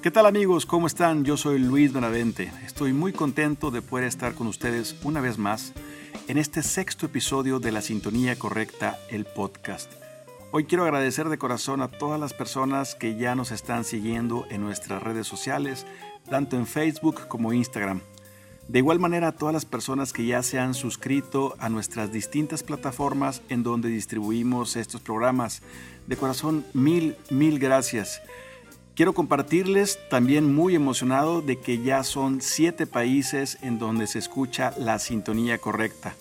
¿Qué tal amigos? ¿Cómo están? Yo soy Luis Benavente. Estoy muy contento de poder estar con ustedes una vez más en este sexto episodio de La Sintonía Correcta, el podcast. Hoy quiero agradecer de corazón a todas las personas que ya nos están siguiendo en nuestras redes sociales, tanto en Facebook como Instagram. De igual manera a todas las personas que ya se han suscrito a nuestras distintas plataformas en donde distribuimos estos programas. De corazón, mil, mil gracias. Quiero compartirles también muy emocionado de que ya son siete países en donde se escucha la sintonía correcta.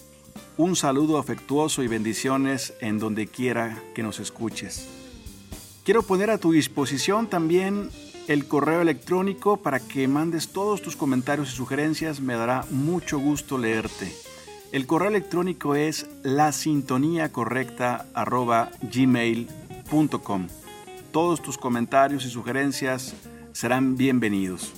Un saludo afectuoso y bendiciones en donde quiera que nos escuches. Quiero poner a tu disposición también el correo electrónico para que mandes todos tus comentarios y sugerencias. Me dará mucho gusto leerte. El correo electrónico es la sintonía correcta gmail.com todos tus comentarios y sugerencias serán bienvenidos.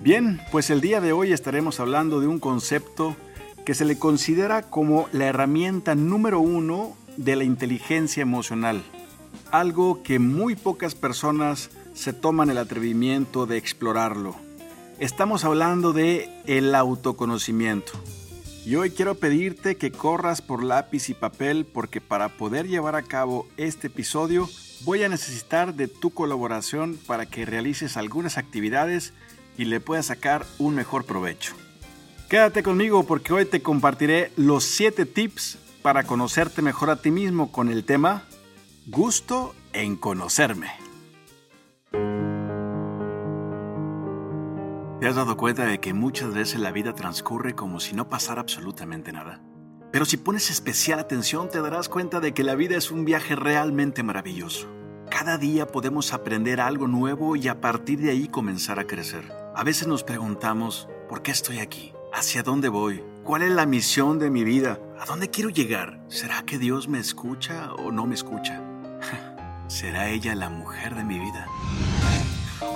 Bien, pues el día de hoy estaremos hablando de un concepto que se le considera como la herramienta número uno de la inteligencia emocional, algo que muy pocas personas se toman el atrevimiento de explorarlo. Estamos hablando de el autoconocimiento. Y hoy quiero pedirte que corras por lápiz y papel porque para poder llevar a cabo este episodio voy a necesitar de tu colaboración para que realices algunas actividades y le puedas sacar un mejor provecho. Quédate conmigo porque hoy te compartiré los 7 tips para conocerte mejor a ti mismo con el tema Gusto en conocerme. ¿Te has dado cuenta de que muchas veces la vida transcurre como si no pasara absolutamente nada? Pero si pones especial atención te darás cuenta de que la vida es un viaje realmente maravilloso. Cada día podemos aprender algo nuevo y a partir de ahí comenzar a crecer. A veces nos preguntamos, ¿por qué estoy aquí? ¿Hacia dónde voy? ¿Cuál es la misión de mi vida? ¿A dónde quiero llegar? ¿Será que Dios me escucha o no me escucha? ¿Será ella la mujer de mi vida?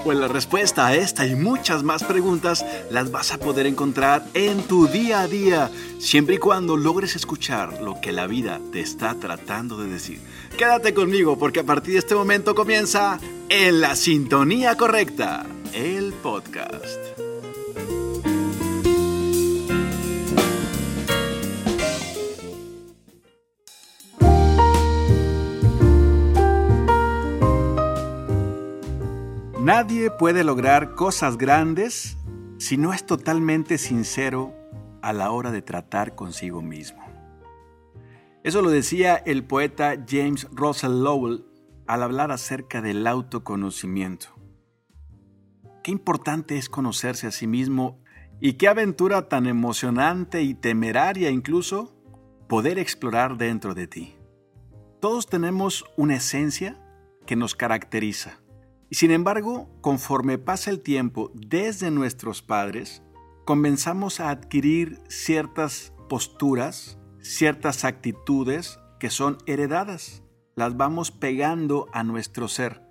Pues la respuesta a esta y muchas más preguntas las vas a poder encontrar en tu día a día, siempre y cuando logres escuchar lo que la vida te está tratando de decir. Quédate conmigo porque a partir de este momento comienza En la Sintonía Correcta, el podcast. Nadie puede lograr cosas grandes si no es totalmente sincero a la hora de tratar consigo mismo. Eso lo decía el poeta James Russell Lowell al hablar acerca del autoconocimiento. Qué importante es conocerse a sí mismo y qué aventura tan emocionante y temeraria incluso poder explorar dentro de ti. Todos tenemos una esencia que nos caracteriza sin embargo, conforme pasa el tiempo desde nuestros padres, comenzamos a adquirir ciertas posturas, ciertas actitudes que son heredadas. Las vamos pegando a nuestro ser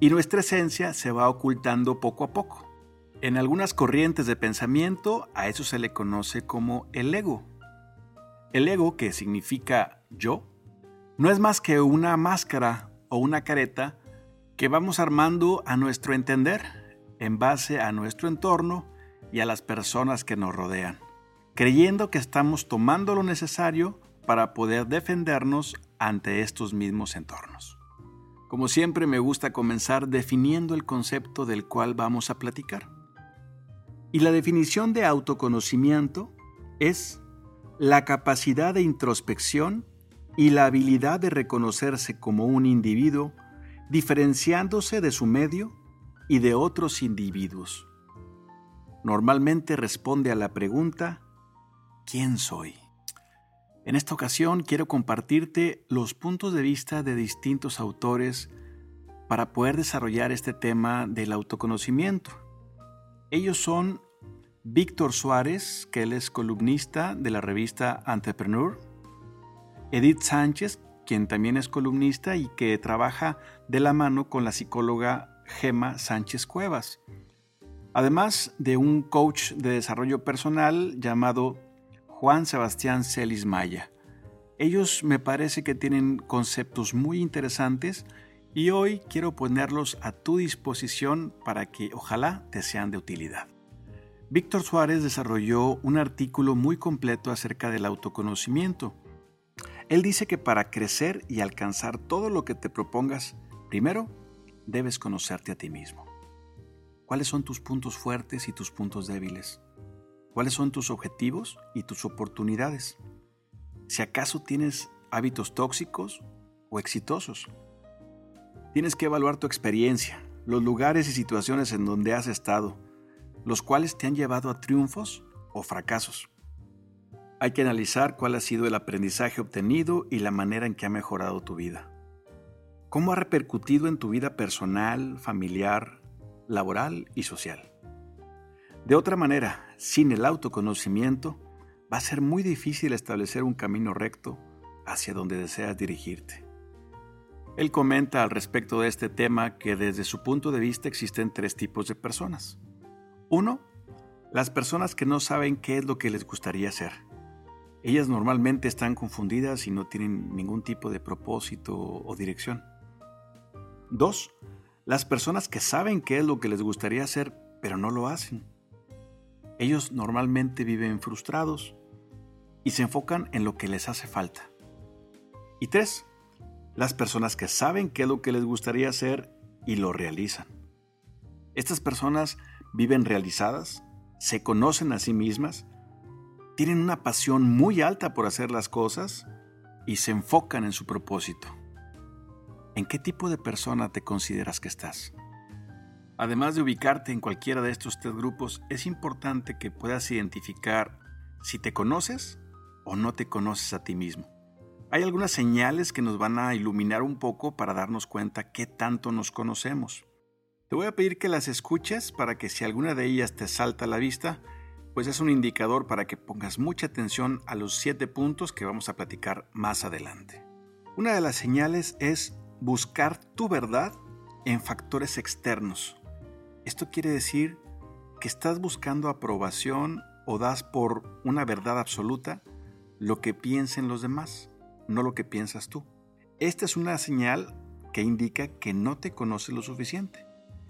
y nuestra esencia se va ocultando poco a poco. En algunas corrientes de pensamiento a eso se le conoce como el ego. El ego, que significa yo, no es más que una máscara o una careta que vamos armando a nuestro entender, en base a nuestro entorno y a las personas que nos rodean, creyendo que estamos tomando lo necesario para poder defendernos ante estos mismos entornos. Como siempre me gusta comenzar definiendo el concepto del cual vamos a platicar. Y la definición de autoconocimiento es la capacidad de introspección y la habilidad de reconocerse como un individuo diferenciándose de su medio y de otros individuos. Normalmente responde a la pregunta, ¿quién soy? En esta ocasión quiero compartirte los puntos de vista de distintos autores para poder desarrollar este tema del autoconocimiento. Ellos son Víctor Suárez, que él es columnista de la revista Entrepreneur, Edith Sánchez, quien también es columnista y que trabaja de la mano con la psicóloga Gema Sánchez Cuevas. Además de un coach de desarrollo personal llamado Juan Sebastián Celis Maya. Ellos me parece que tienen conceptos muy interesantes y hoy quiero ponerlos a tu disposición para que ojalá te sean de utilidad. Víctor Suárez desarrolló un artículo muy completo acerca del autoconocimiento. Él dice que para crecer y alcanzar todo lo que te propongas, primero debes conocerte a ti mismo. ¿Cuáles son tus puntos fuertes y tus puntos débiles? ¿Cuáles son tus objetivos y tus oportunidades? Si acaso tienes hábitos tóxicos o exitosos. Tienes que evaluar tu experiencia, los lugares y situaciones en donde has estado, los cuales te han llevado a triunfos o fracasos. Hay que analizar cuál ha sido el aprendizaje obtenido y la manera en que ha mejorado tu vida. ¿Cómo ha repercutido en tu vida personal, familiar, laboral y social? De otra manera, sin el autoconocimiento, va a ser muy difícil establecer un camino recto hacia donde deseas dirigirte. Él comenta al respecto de este tema que desde su punto de vista existen tres tipos de personas. Uno, las personas que no saben qué es lo que les gustaría hacer. Ellas normalmente están confundidas y no tienen ningún tipo de propósito o dirección. Dos, las personas que saben qué es lo que les gustaría hacer, pero no lo hacen. Ellos normalmente viven frustrados y se enfocan en lo que les hace falta. Y tres, las personas que saben qué es lo que les gustaría hacer y lo realizan. Estas personas viven realizadas, se conocen a sí mismas, tienen una pasión muy alta por hacer las cosas y se enfocan en su propósito. ¿En qué tipo de persona te consideras que estás? Además de ubicarte en cualquiera de estos tres grupos, es importante que puedas identificar si te conoces o no te conoces a ti mismo. Hay algunas señales que nos van a iluminar un poco para darnos cuenta qué tanto nos conocemos. Te voy a pedir que las escuches para que si alguna de ellas te salta a la vista, pues es un indicador para que pongas mucha atención a los siete puntos que vamos a platicar más adelante. Una de las señales es buscar tu verdad en factores externos. Esto quiere decir que estás buscando aprobación o das por una verdad absoluta lo que piensen los demás, no lo que piensas tú. Esta es una señal que indica que no te conoces lo suficiente.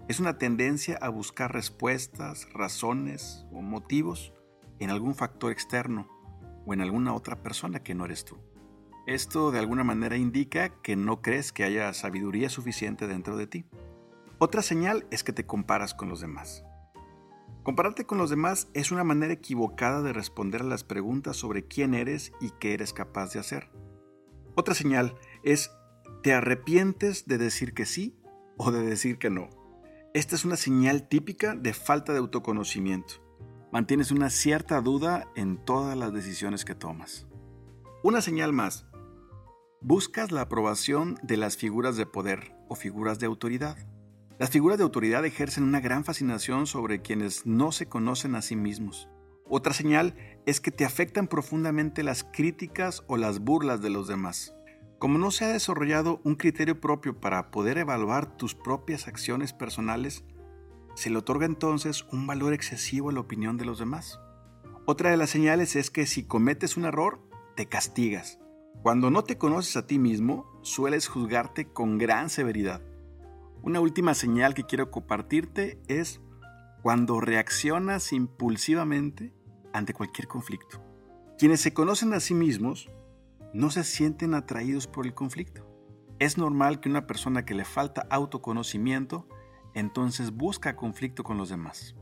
Es una tendencia a buscar respuestas, razones o motivos en algún factor externo o en alguna otra persona que no eres tú. Esto de alguna manera indica que no crees que haya sabiduría suficiente dentro de ti. Otra señal es que te comparas con los demás. Compararte con los demás es una manera equivocada de responder a las preguntas sobre quién eres y qué eres capaz de hacer. Otra señal es te arrepientes de decir que sí o de decir que no. Esta es una señal típica de falta de autoconocimiento. Mantienes una cierta duda en todas las decisiones que tomas. Una señal más. Buscas la aprobación de las figuras de poder o figuras de autoridad. Las figuras de autoridad ejercen una gran fascinación sobre quienes no se conocen a sí mismos. Otra señal es que te afectan profundamente las críticas o las burlas de los demás. Como no se ha desarrollado un criterio propio para poder evaluar tus propias acciones personales, se le otorga entonces un valor excesivo a la opinión de los demás. Otra de las señales es que si cometes un error, te castigas. Cuando no te conoces a ti mismo, sueles juzgarte con gran severidad. Una última señal que quiero compartirte es cuando reaccionas impulsivamente ante cualquier conflicto. Quienes se conocen a sí mismos no se sienten atraídos por el conflicto. Es normal que una persona que le falta autoconocimiento entonces busca conflicto con los demás.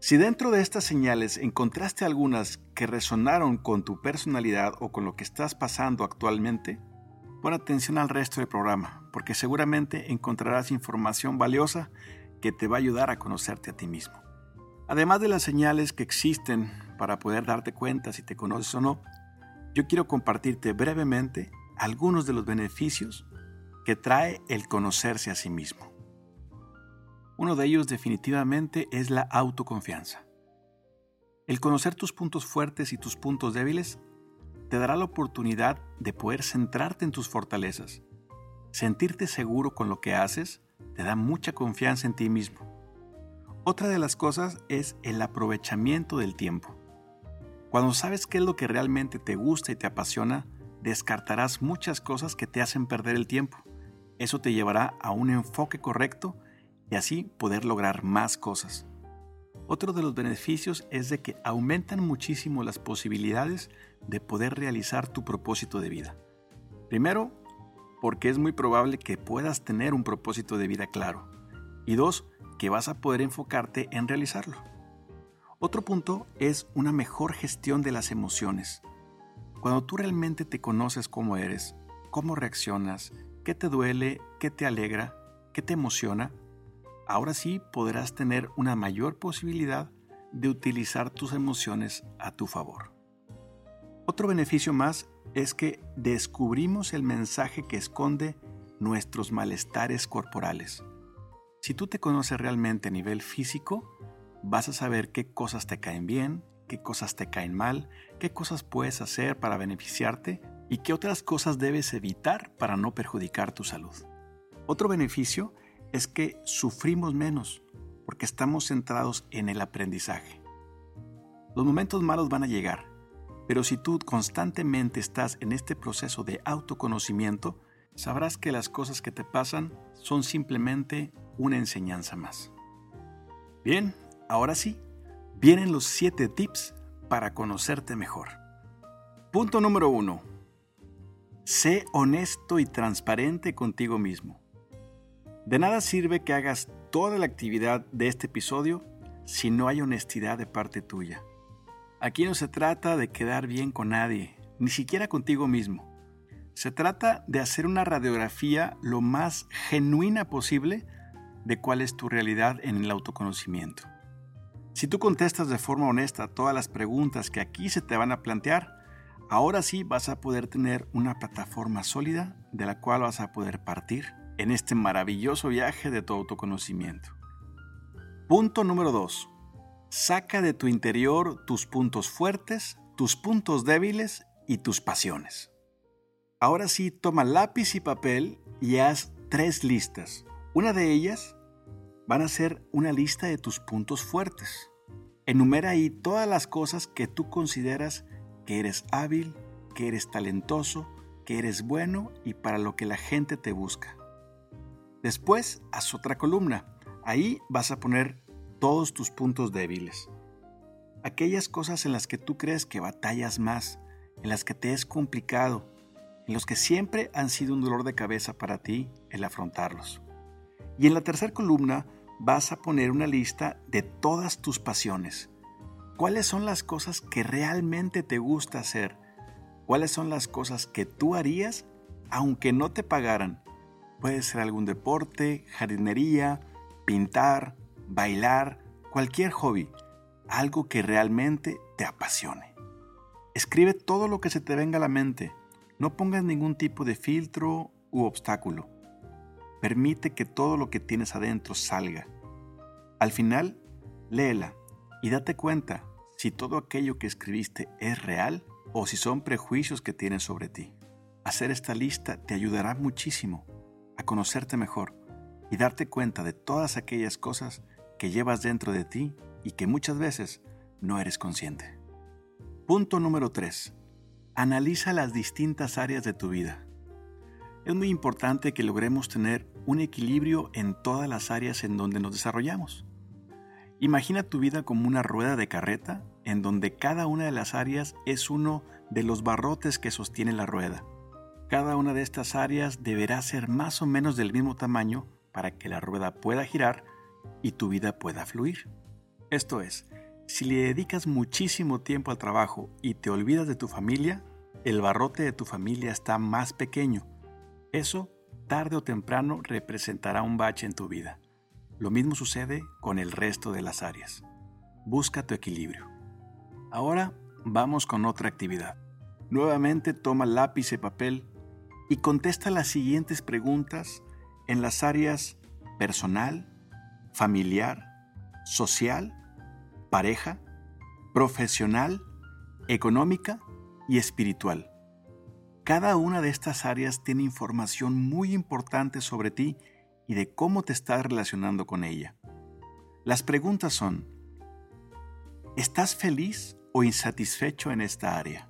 Si dentro de estas señales encontraste algunas que resonaron con tu personalidad o con lo que estás pasando actualmente, pon atención al resto del programa, porque seguramente encontrarás información valiosa que te va a ayudar a conocerte a ti mismo. Además de las señales que existen para poder darte cuenta si te conoces o no, yo quiero compartirte brevemente algunos de los beneficios que trae el conocerse a sí mismo. Uno de ellos definitivamente es la autoconfianza. El conocer tus puntos fuertes y tus puntos débiles te dará la oportunidad de poder centrarte en tus fortalezas. Sentirte seguro con lo que haces te da mucha confianza en ti mismo. Otra de las cosas es el aprovechamiento del tiempo. Cuando sabes qué es lo que realmente te gusta y te apasiona, descartarás muchas cosas que te hacen perder el tiempo Eso te llevará a un enfoque correcto y así poder lograr más cosas. Otro de los beneficios es de que aumentan muchísimo las posibilidades de poder realizar tu propósito de vida. Primero, porque es muy probable que puedas tener un propósito de vida claro. Y dos, que vas a poder enfocarte en realizarlo. Otro punto es una mejor gestión de las emociones. Cuando tú realmente te conoces cómo eres, cómo reaccionas, qué te duele, qué te alegra, qué te emociona, ahora sí podrás tener una mayor posibilidad de utilizar tus emociones a tu favor. Otro beneficio más es que descubrimos el mensaje que esconde nuestros malestares corporales. Si tú te conoces realmente a nivel físico, vas a saber qué cosas te caen bien, qué cosas te caen mal, qué cosas puedes hacer para beneficiarte y qué otras cosas debes evitar para no perjudicar tu salud. Otro beneficio es que sufrimos menos porque estamos centrados en el aprendizaje. Los momentos malos van a llegar, pero si tú constantemente estás en este proceso de autoconocimiento, sabrás que las cosas que te pasan son simplemente una enseñanza más. Bien, ahora sí, vienen los 7 tips para conocerte mejor. Punto número 1. Sé honesto y transparente contigo mismo. De nada sirve que hagas toda la actividad de este episodio si no hay honestidad de parte tuya. Aquí no se trata de quedar bien con nadie, ni siquiera contigo mismo. Se trata de hacer una radiografía lo más genuina posible de cuál es tu realidad en el autoconocimiento. Si tú contestas de forma honesta todas las preguntas que aquí se te van a plantear, ahora sí vas a poder tener una plataforma sólida de la cual vas a poder partir en este maravilloso viaje de tu autoconocimiento. Punto número 2. Saca de tu interior tus puntos fuertes, tus puntos débiles y tus pasiones. Ahora sí, toma lápiz y papel y haz tres listas. Una de ellas van a ser una lista de tus puntos fuertes. Enumera ahí todas las cosas que tú consideras que eres hábil, que eres talentoso, que eres bueno y para lo que la gente te busca. Después, haz otra columna. Ahí vas a poner todos tus puntos débiles. Aquellas cosas en las que tú crees que batallas más, en las que te es complicado, en los que siempre han sido un dolor de cabeza para ti el afrontarlos. Y en la tercera columna vas a poner una lista de todas tus pasiones. ¿Cuáles son las cosas que realmente te gusta hacer? ¿Cuáles son las cosas que tú harías aunque no te pagaran? Puede ser algún deporte, jardinería, pintar, bailar, cualquier hobby, algo que realmente te apasione. Escribe todo lo que se te venga a la mente. No pongas ningún tipo de filtro u obstáculo. Permite que todo lo que tienes adentro salga. Al final, léela y date cuenta si todo aquello que escribiste es real o si son prejuicios que tienes sobre ti. Hacer esta lista te ayudará muchísimo a conocerte mejor y darte cuenta de todas aquellas cosas que llevas dentro de ti y que muchas veces no eres consciente. Punto número 3. Analiza las distintas áreas de tu vida. Es muy importante que logremos tener un equilibrio en todas las áreas en donde nos desarrollamos. Imagina tu vida como una rueda de carreta en donde cada una de las áreas es uno de los barrotes que sostiene la rueda. Cada una de estas áreas deberá ser más o menos del mismo tamaño para que la rueda pueda girar y tu vida pueda fluir. Esto es, si le dedicas muchísimo tiempo al trabajo y te olvidas de tu familia, el barrote de tu familia está más pequeño. Eso, tarde o temprano, representará un bache en tu vida. Lo mismo sucede con el resto de las áreas. Busca tu equilibrio. Ahora vamos con otra actividad. Nuevamente toma lápiz y papel y contesta las siguientes preguntas en las áreas personal, familiar, social, pareja, profesional, económica y espiritual. Cada una de estas áreas tiene información muy importante sobre ti y de cómo te estás relacionando con ella. Las preguntas son, ¿estás feliz o insatisfecho en esta área?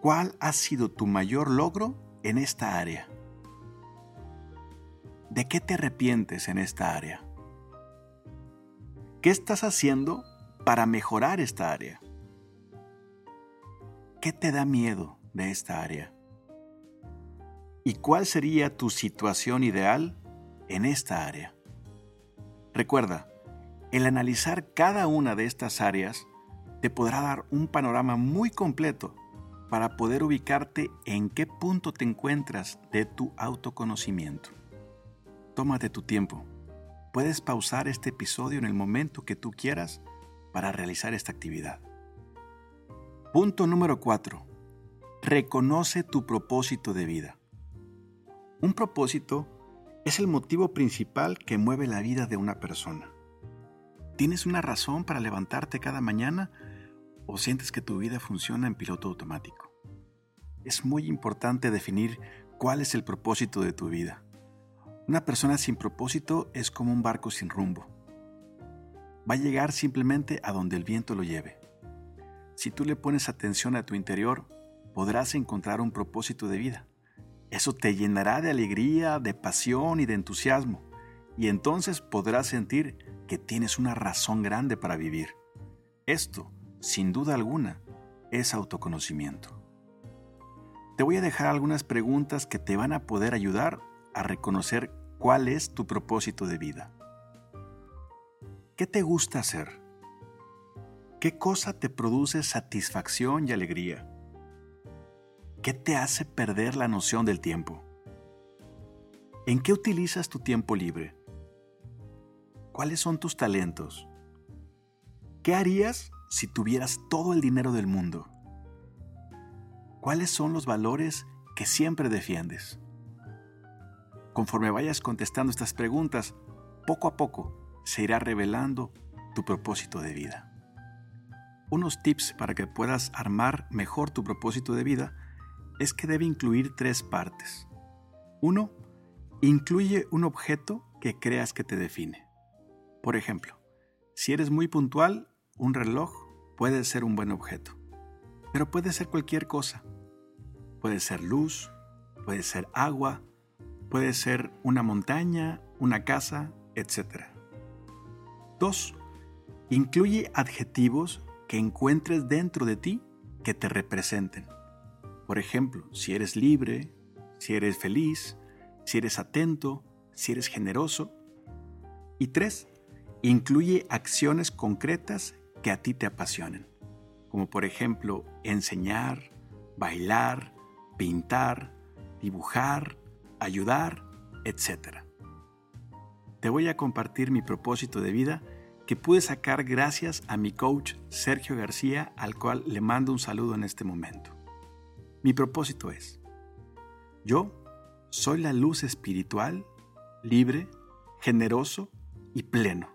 ¿Cuál ha sido tu mayor logro en esta área? ¿De qué te arrepientes en esta área? ¿Qué estás haciendo para mejorar esta área? ¿Qué te da miedo de esta área? ¿Y cuál sería tu situación ideal en esta área? Recuerda, el analizar cada una de estas áreas te podrá dar un panorama muy completo para poder ubicarte en qué punto te encuentras de tu autoconocimiento. Tómate tu tiempo. Puedes pausar este episodio en el momento que tú quieras para realizar esta actividad. Punto número 4. Reconoce tu propósito de vida. Un propósito es el motivo principal que mueve la vida de una persona. ¿Tienes una razón para levantarte cada mañana o sientes que tu vida funciona en piloto automático? Es muy importante definir cuál es el propósito de tu vida. Una persona sin propósito es como un barco sin rumbo. Va a llegar simplemente a donde el viento lo lleve. Si tú le pones atención a tu interior, podrás encontrar un propósito de vida. Eso te llenará de alegría, de pasión y de entusiasmo, y entonces podrás sentir que tienes una razón grande para vivir. Esto, sin duda alguna, es autoconocimiento. Te voy a dejar algunas preguntas que te van a poder ayudar a reconocer cuál es tu propósito de vida. ¿Qué te gusta hacer? ¿Qué cosa te produce satisfacción y alegría? ¿Qué te hace perder la noción del tiempo? ¿En qué utilizas tu tiempo libre? ¿Cuáles son tus talentos? ¿Qué harías si tuvieras todo el dinero del mundo? ¿Cuáles son los valores que siempre defiendes? Conforme vayas contestando estas preguntas, poco a poco se irá revelando tu propósito de vida unos tips para que puedas armar mejor tu propósito de vida es que debe incluir tres partes. Uno, incluye un objeto que creas que te define. Por ejemplo, si eres muy puntual, un reloj puede ser un buen objeto. Pero puede ser cualquier cosa. Puede ser luz, puede ser agua, puede ser una montaña, una casa, etc. 2. Incluye adjetivos que encuentres dentro de ti que te representen. Por ejemplo, si eres libre, si eres feliz, si eres atento, si eres generoso. Y tres, incluye acciones concretas que a ti te apasionen, como por ejemplo enseñar, bailar, pintar, dibujar, ayudar, etc. Te voy a compartir mi propósito de vida que pude sacar gracias a mi coach Sergio García, al cual le mando un saludo en este momento. Mi propósito es, yo soy la luz espiritual, libre, generoso y pleno,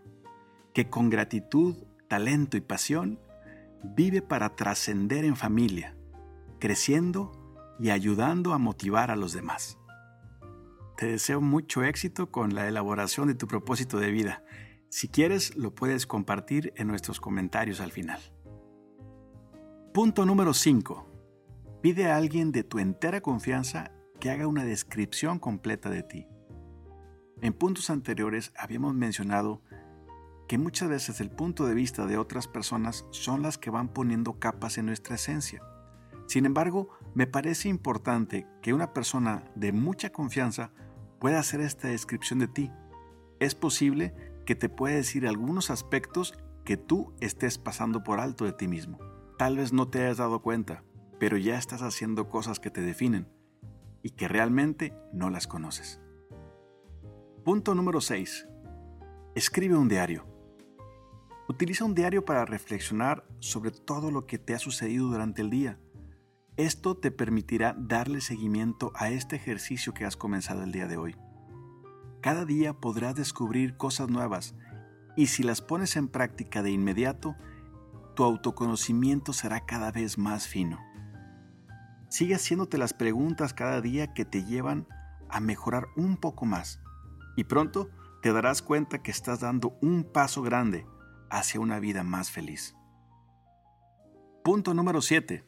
que con gratitud, talento y pasión vive para trascender en familia, creciendo y ayudando a motivar a los demás. Te deseo mucho éxito con la elaboración de tu propósito de vida si quieres, lo puedes compartir en nuestros comentarios al final. Punto número 5. Pide a alguien de tu entera confianza que haga una descripción completa de ti. En puntos anteriores habíamos mencionado que muchas veces el punto de vista de otras personas son las que van poniendo capas en nuestra esencia. Sin embargo, me parece importante que una persona de mucha confianza pueda hacer esta descripción de ti. Es posible que te puede decir algunos aspectos que tú estés pasando por alto de ti mismo. Tal vez no te hayas dado cuenta, pero ya estás haciendo cosas que te definen y que realmente no las conoces. Punto número 6. Escribe un diario. Utiliza un diario para reflexionar sobre todo lo que te ha sucedido durante el día. Esto te permitirá darle seguimiento a este ejercicio que has comenzado el día de hoy. Cada día podrás descubrir cosas nuevas y si las pones en práctica de inmediato, tu autoconocimiento será cada vez más fino. Sigue haciéndote las preguntas cada día que te llevan a mejorar un poco más y pronto te darás cuenta que estás dando un paso grande hacia una vida más feliz. Punto número 7.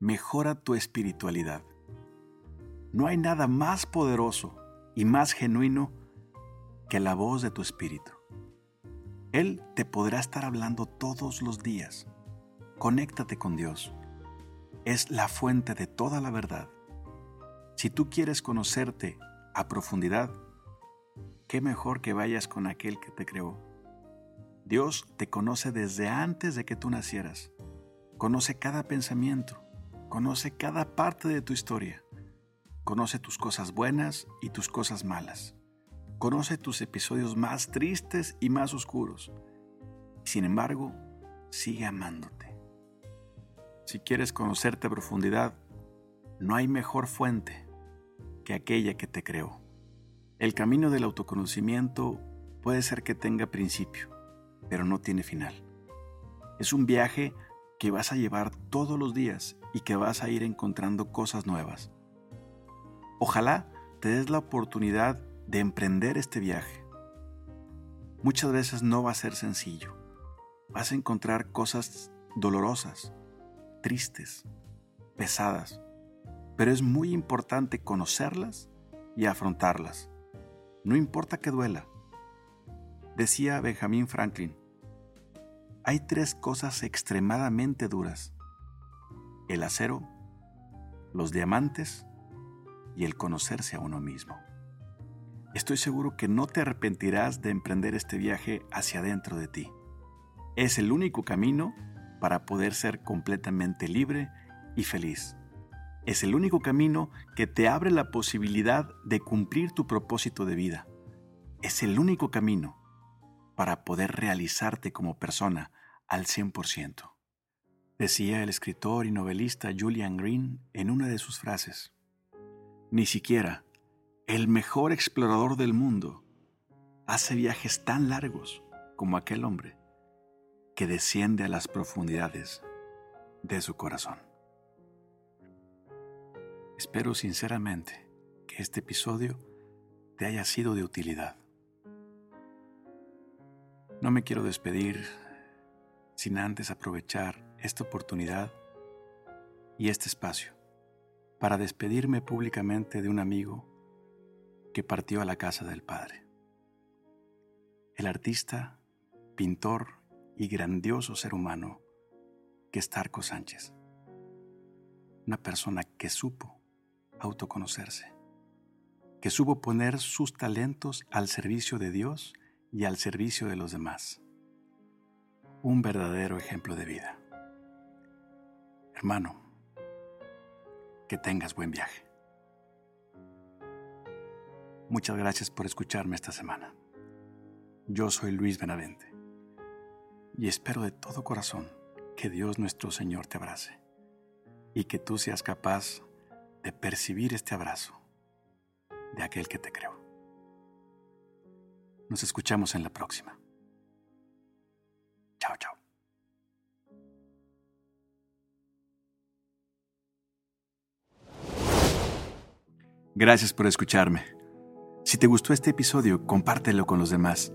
Mejora tu espiritualidad. No hay nada más poderoso y más genuino que la voz de tu espíritu. Él te podrá estar hablando todos los días. Conéctate con Dios. Es la fuente de toda la verdad. Si tú quieres conocerte a profundidad, qué mejor que vayas con aquel que te creó. Dios te conoce desde antes de que tú nacieras. Conoce cada pensamiento, conoce cada parte de tu historia. Conoce tus cosas buenas y tus cosas malas. Conoce tus episodios más tristes y más oscuros. Sin embargo, sigue amándote. Si quieres conocerte a profundidad, no hay mejor fuente que aquella que te creó. El camino del autoconocimiento puede ser que tenga principio, pero no tiene final. Es un viaje que vas a llevar todos los días y que vas a ir encontrando cosas nuevas. Ojalá te des la oportunidad de emprender este viaje. Muchas veces no va a ser sencillo. Vas a encontrar cosas dolorosas, tristes, pesadas, pero es muy importante conocerlas y afrontarlas. No importa que duela. Decía Benjamin Franklin, hay tres cosas extremadamente duras. El acero, los diamantes y el conocerse a uno mismo. Estoy seguro que no te arrepentirás de emprender este viaje hacia adentro de ti. Es el único camino para poder ser completamente libre y feliz. Es el único camino que te abre la posibilidad de cumplir tu propósito de vida. Es el único camino para poder realizarte como persona al 100%. Decía el escritor y novelista Julian Green en una de sus frases. Ni siquiera el mejor explorador del mundo hace viajes tan largos como aquel hombre que desciende a las profundidades de su corazón. Espero sinceramente que este episodio te haya sido de utilidad. No me quiero despedir sin antes aprovechar esta oportunidad y este espacio para despedirme públicamente de un amigo que partió a la casa del Padre. El artista, pintor y grandioso ser humano que es Tarco Sánchez. Una persona que supo autoconocerse, que supo poner sus talentos al servicio de Dios y al servicio de los demás. Un verdadero ejemplo de vida. Hermano, que tengas buen viaje. Muchas gracias por escucharme esta semana. Yo soy Luis Benavente y espero de todo corazón que Dios nuestro Señor te abrace y que tú seas capaz de percibir este abrazo de aquel que te creó. Nos escuchamos en la próxima. Gracias por escucharme. Si te gustó este episodio, compártelo con los demás.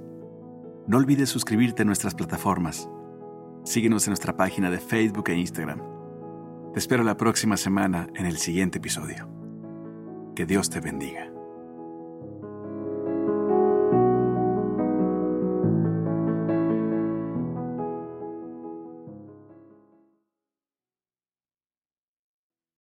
No olvides suscribirte a nuestras plataformas. Síguenos en nuestra página de Facebook e Instagram. Te espero la próxima semana en el siguiente episodio. Que Dios te bendiga.